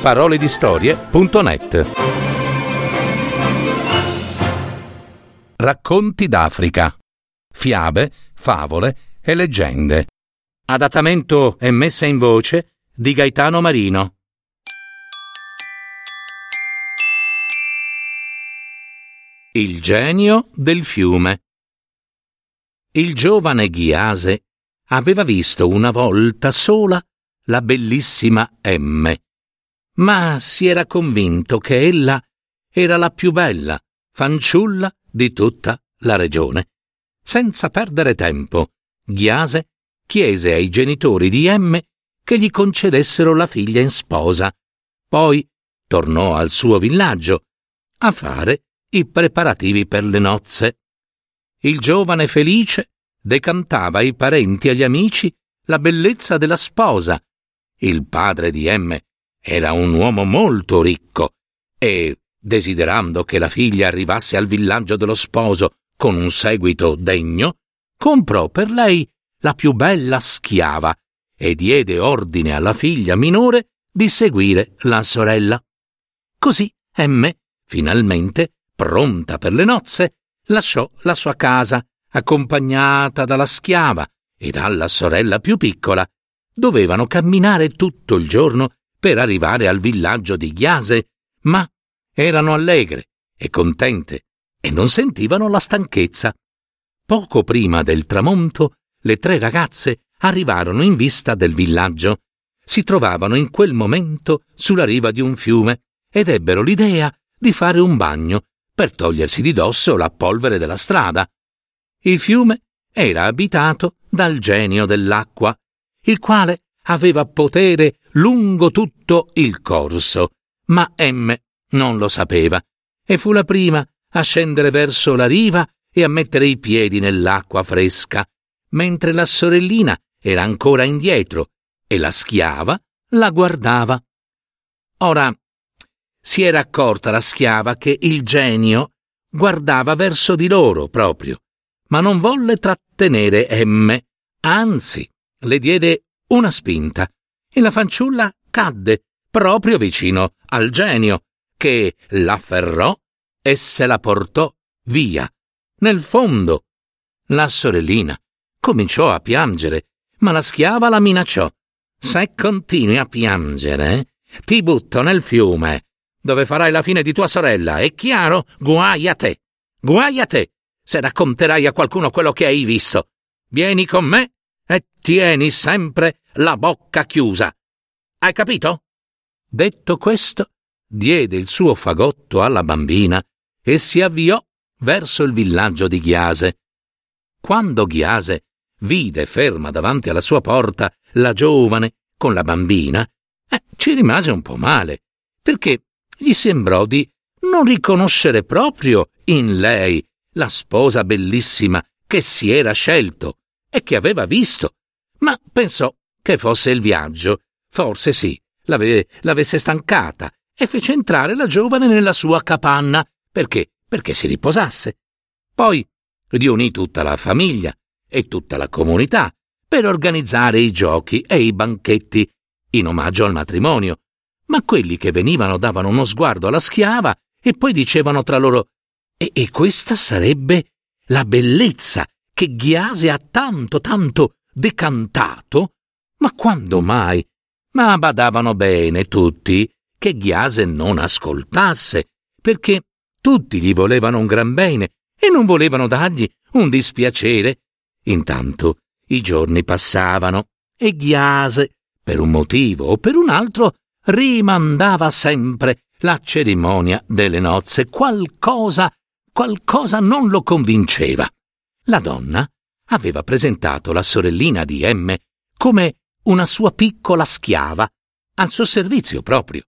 paroledistorie.net Racconti d'Africa. Fiabe, favole e leggende. Adattamento e messa in voce di Gaetano Marino. Il genio del fiume. Il giovane Ghiase aveva visto una volta sola la bellissima M, ma si era convinto che ella era la più bella fanciulla di tutta la regione. Senza perdere tempo, Ghiase chiese ai genitori di M che gli concedessero la figlia in sposa. Poi tornò al suo villaggio a fare i preparativi per le nozze. Il giovane felice decantava ai parenti e agli amici la bellezza della sposa. Il padre di M era un uomo molto ricco e, desiderando che la figlia arrivasse al villaggio dello sposo con un seguito degno, comprò per lei la più bella schiava e diede ordine alla figlia minore di seguire la sorella. Così M, finalmente, pronta per le nozze, lasciò la sua casa, accompagnata dalla schiava e dalla sorella più piccola. Dovevano camminare tutto il giorno per arrivare al villaggio di Ghiase, ma erano allegre e contente e non sentivano la stanchezza. Poco prima del tramonto, le tre ragazze arrivarono in vista del villaggio. Si trovavano in quel momento sulla riva di un fiume ed ebbero l'idea di fare un bagno per togliersi di dosso la polvere della strada. Il fiume era abitato dal genio dell'acqua, il quale aveva potere lungo tutto il corso, ma M non lo sapeva e fu la prima a scendere verso la riva e a mettere i piedi nell'acqua fresca, mentre la sorellina era ancora indietro e la schiava la guardava. Ora si era accorta la schiava che il genio guardava verso di loro proprio, ma non volle trattenere M, anzi le diede una spinta e la fanciulla cadde proprio vicino al genio, che l'afferrò e se la portò via, nel fondo. La sorellina cominciò a piangere, ma la schiava la minacciò. Se continui a piangere, ti butto nel fiume dove farai la fine di tua sorella, è chiaro? Guai a te! Guai a te! Se racconterai a qualcuno quello che hai visto. Vieni con me e tieni sempre la bocca chiusa. Hai capito? Detto questo, diede il suo fagotto alla bambina e si avviò verso il villaggio di Ghiase. Quando Ghiase vide ferma davanti alla sua porta la giovane con la bambina, eh, ci rimase un po' male, perché gli sembrò di non riconoscere proprio in lei la sposa bellissima che si era scelto e che aveva visto, ma pensò che fosse il viaggio, forse sì, l'ave, l'avesse stancata e fece entrare la giovane nella sua capanna perché perché si riposasse. Poi riunì tutta la famiglia e tutta la comunità per organizzare i giochi e i banchetti in omaggio al matrimonio ma quelli che venivano davano uno sguardo alla schiava e poi dicevano tra loro e, e questa sarebbe la bellezza che Ghiase ha tanto, tanto decantato? Ma quando mai? Ma badavano bene tutti che Ghiase non ascoltasse, perché tutti gli volevano un gran bene e non volevano dargli un dispiacere. Intanto i giorni passavano e Ghiase, per un motivo o per un altro, rimandava sempre la cerimonia delle nozze. Qualcosa, qualcosa non lo convinceva. La donna aveva presentato la sorellina di M come una sua piccola schiava, al suo servizio proprio.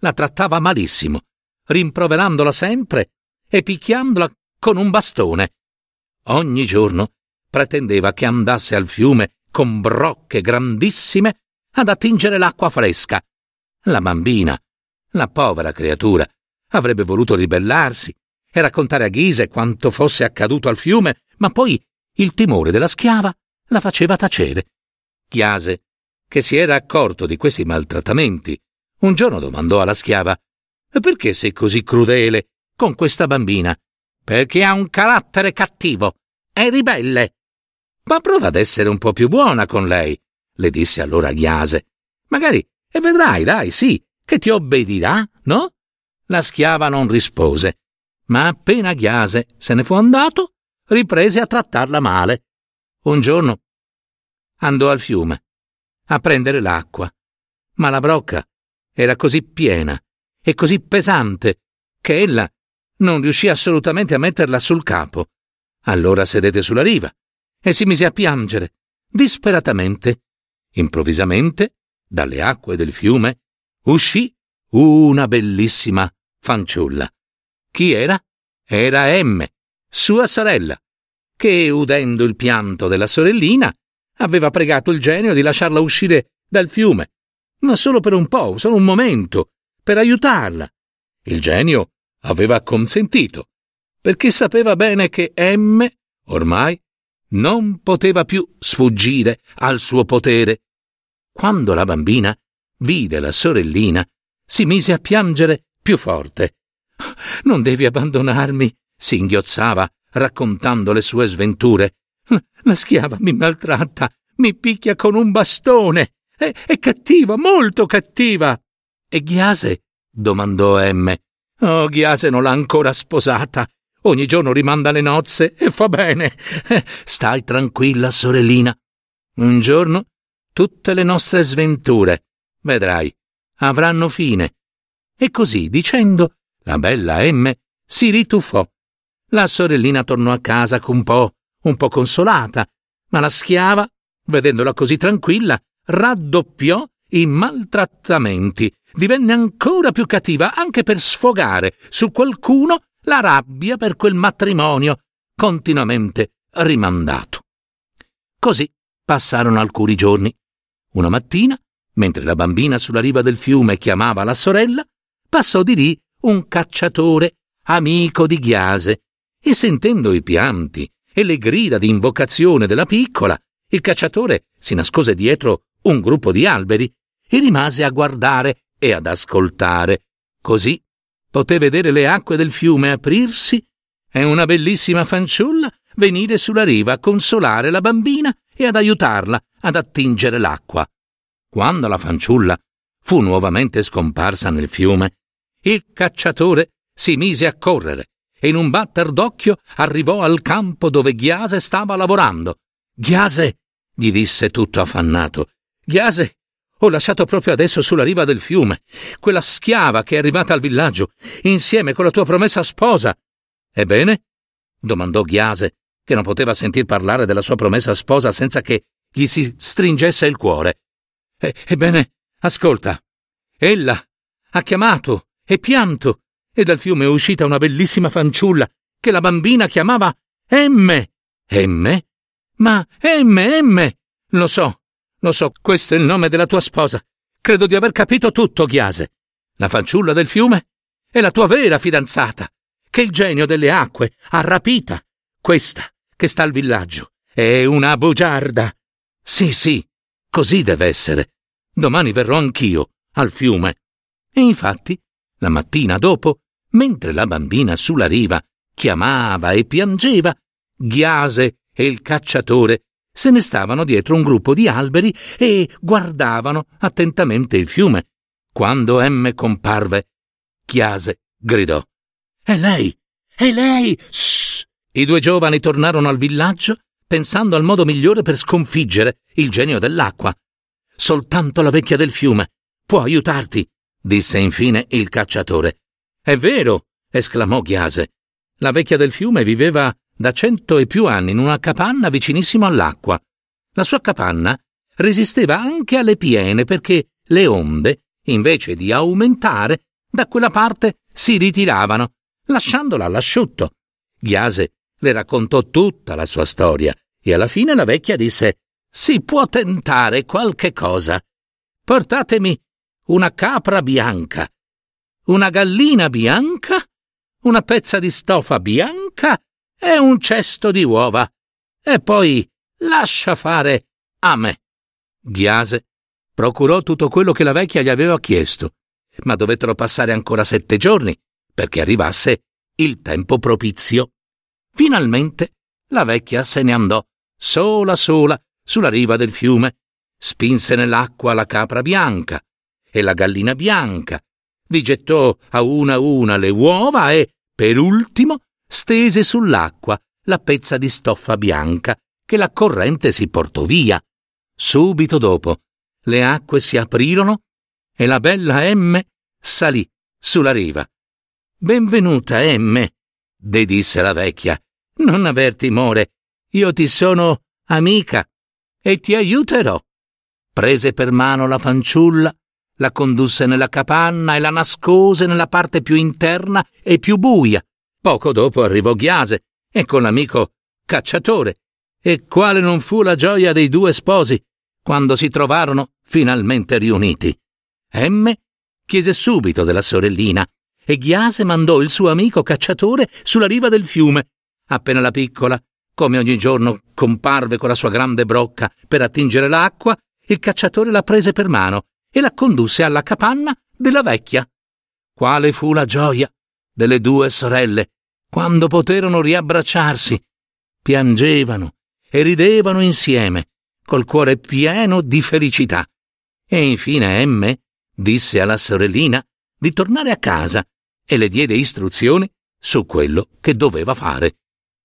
La trattava malissimo, rimproverandola sempre e picchiandola con un bastone. Ogni giorno pretendeva che andasse al fiume con brocche grandissime ad attingere l'acqua fresca la bambina, la povera creatura, avrebbe voluto ribellarsi e raccontare a Ghise quanto fosse accaduto al fiume, ma poi il timore della schiava la faceva tacere. Chiase, che si era accorto di questi maltrattamenti, Un giorno domandò alla schiava Perché sei così crudele con questa bambina? Perché ha un carattere cattivo, è ribelle. Ma prova ad essere un po' più buona con lei, le disse allora Ghiase. Magari, e vedrai, dai, sì, che ti obbedirà, no? La schiava non rispose, ma appena Ghiase se ne fu andato, riprese a trattarla male. Un giorno andò al fiume a prendere l'acqua, ma la brocca era così piena e così pesante che ella non riuscì assolutamente a metterla sul capo. Allora sedette sulla riva e si mise a piangere, disperatamente. Improvvisamente, dalle acque del fiume, uscì una bellissima fanciulla. Chi era? Era M, sua sorella, che, udendo il pianto della sorellina, aveva pregato il genio di lasciarla uscire dal fiume, ma solo per un po', solo un momento, per aiutarla. Il genio aveva consentito, perché sapeva bene che M ormai non poteva più sfuggire al suo potere. Quando la bambina vide la sorellina, si mise a piangere più forte. Non devi abbandonarmi, si inghiozzava, raccontando le sue sventure. La schiava mi maltratta, mi picchia con un bastone. È, è cattiva, molto cattiva. E Ghiase? domandò M. Oh, Ghiase non l'ha ancora sposata. Ogni giorno rimanda le nozze e fa bene. Stai tranquilla, sorellina. Un giorno tutte le nostre sventure, vedrai, avranno fine. E così dicendo, la bella M si rituffò. La sorellina tornò a casa un po', un po' consolata, ma la schiava, vedendola così tranquilla, raddoppiò i maltrattamenti, divenne ancora più cattiva anche per sfogare su qualcuno la rabbia per quel matrimonio continuamente rimandato. Così passarono alcuni giorni. Una mattina, mentre la bambina sulla riva del fiume chiamava la sorella, passò di lì un cacciatore, amico di Ghiase, e sentendo i pianti e le grida di invocazione della piccola, il cacciatore si nascose dietro un gruppo di alberi e rimase a guardare e ad ascoltare. Così poté vedere le acque del fiume aprirsi e una bellissima fanciulla venire sulla riva a consolare la bambina e ad aiutarla ad attingere l'acqua. Quando la fanciulla fu nuovamente scomparsa nel fiume, il cacciatore si mise a correre e in un batter d'occhio arrivò al campo dove Ghiase stava lavorando. Ghiase, gli disse tutto affannato, Ghiase, ho lasciato proprio adesso sulla riva del fiume quella schiava che è arrivata al villaggio, insieme con la tua promessa sposa. Ebbene? domandò Ghiase, che non poteva sentir parlare della sua promessa sposa senza che gli si stringesse il cuore. E- ebbene, ascolta. Ella ha chiamato e pianto, e dal fiume è uscita una bellissima fanciulla che la bambina chiamava M. M? Ma M, M! Lo so, lo so, questo è il nome della tua sposa. Credo di aver capito tutto, Ghiase. La fanciulla del fiume è la tua vera fidanzata, che il genio delle acque ha rapita. Questa, che sta al villaggio, è una bugiarda. Sì, sì, così deve essere. Domani verrò anch'io al fiume. E infatti, la mattina dopo, mentre la bambina sulla riva chiamava e piangeva, Ghiase e il cacciatore se ne stavano dietro un gruppo di alberi e guardavano attentamente il fiume. Quando M comparve, Chiase gridò: È lei! È lei! Shh! I due giovani tornarono al villaggio pensando al modo migliore per sconfiggere il genio dell'acqua. Soltanto la vecchia del fiume può aiutarti, disse infine il cacciatore. È vero, esclamò Ghiase. La vecchia del fiume viveva da cento e più anni in una capanna vicinissimo all'acqua. La sua capanna resisteva anche alle piene perché le onde, invece di aumentare, da quella parte si ritiravano, lasciandola all'asciutto. Ghiase le raccontò tutta la sua storia e alla fine la vecchia disse Si può tentare qualche cosa. Portatemi una capra bianca, una gallina bianca, una pezza di stofa bianca e un cesto di uova. E poi lascia fare a me. Ghiase procurò tutto quello che la vecchia gli aveva chiesto ma dovettero passare ancora sette giorni perché arrivasse il tempo propizio. Finalmente la vecchia se ne andò, sola sola, sulla riva del fiume, spinse nell'acqua la capra bianca e la gallina bianca, vi gettò a una a una le uova e, per ultimo, stese sull'acqua la pezza di stoffa bianca che la corrente si portò via. Subito dopo le acque si aprirono e la bella M salì sulla riva. Benvenuta M, le disse la vecchia. Non aver timore, io ti sono amica e ti aiuterò. Prese per mano la fanciulla, la condusse nella capanna e la nascose nella parte più interna e più buia. Poco dopo arrivò Ghiase e con l'amico cacciatore. E quale non fu la gioia dei due sposi quando si trovarono finalmente riuniti. M chiese subito della sorellina e Ghiase mandò il suo amico cacciatore sulla riva del fiume. Appena la piccola come ogni giorno comparve con la sua grande brocca per attingere l'acqua, il cacciatore la prese per mano e la condusse alla capanna della vecchia. Quale fu la gioia delle due sorelle quando poterono riabbracciarsi. Piangevano e ridevano insieme, col cuore pieno di felicità. E infine M disse alla sorellina di tornare a casa e le diede istruzioni su quello che doveva fare.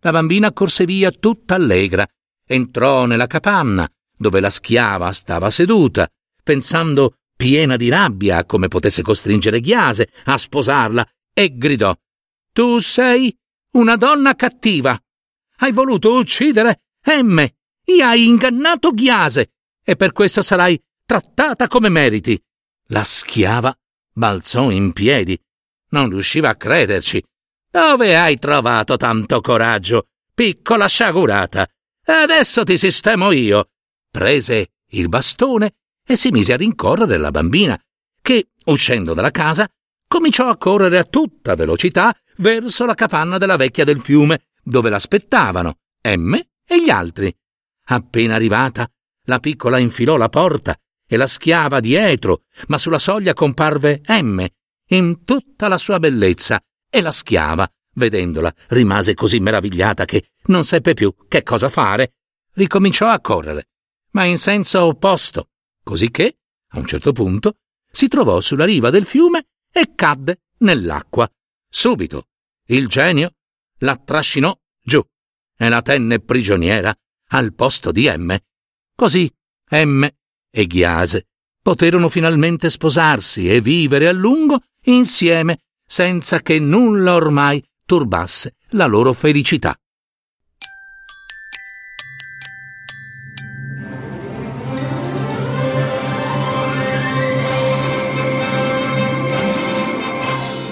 La bambina corse via tutta allegra, entrò nella capanna, dove la schiava stava seduta, pensando piena di rabbia a come potesse costringere Ghiase a sposarla, e gridò Tu sei una donna cattiva. Hai voluto uccidere M. E hai ingannato Ghiase, e per questo sarai trattata come meriti. La schiava balzò in piedi. Non riusciva a crederci dove hai trovato tanto coraggio, piccola sciagurata? Adesso ti sistemo io. Prese il bastone e si mise a rincorrere la bambina, che, uscendo dalla casa, cominciò a correre a tutta velocità verso la capanna della vecchia del fiume, dove l'aspettavano M e gli altri. Appena arrivata, la piccola infilò la porta e la schiava dietro, ma sulla soglia comparve M, in tutta la sua bellezza, e la schiava, vedendola, rimase così meravigliata che non seppe più che cosa fare. Ricominciò a correre, ma in senso opposto, così che, a un certo punto, si trovò sulla riva del fiume e cadde nell'acqua. Subito il genio la trascinò giù e la tenne prigioniera al posto di M. Così M e Ghiase poterono finalmente sposarsi e vivere a lungo insieme senza che nulla ormai turbasse la loro felicità.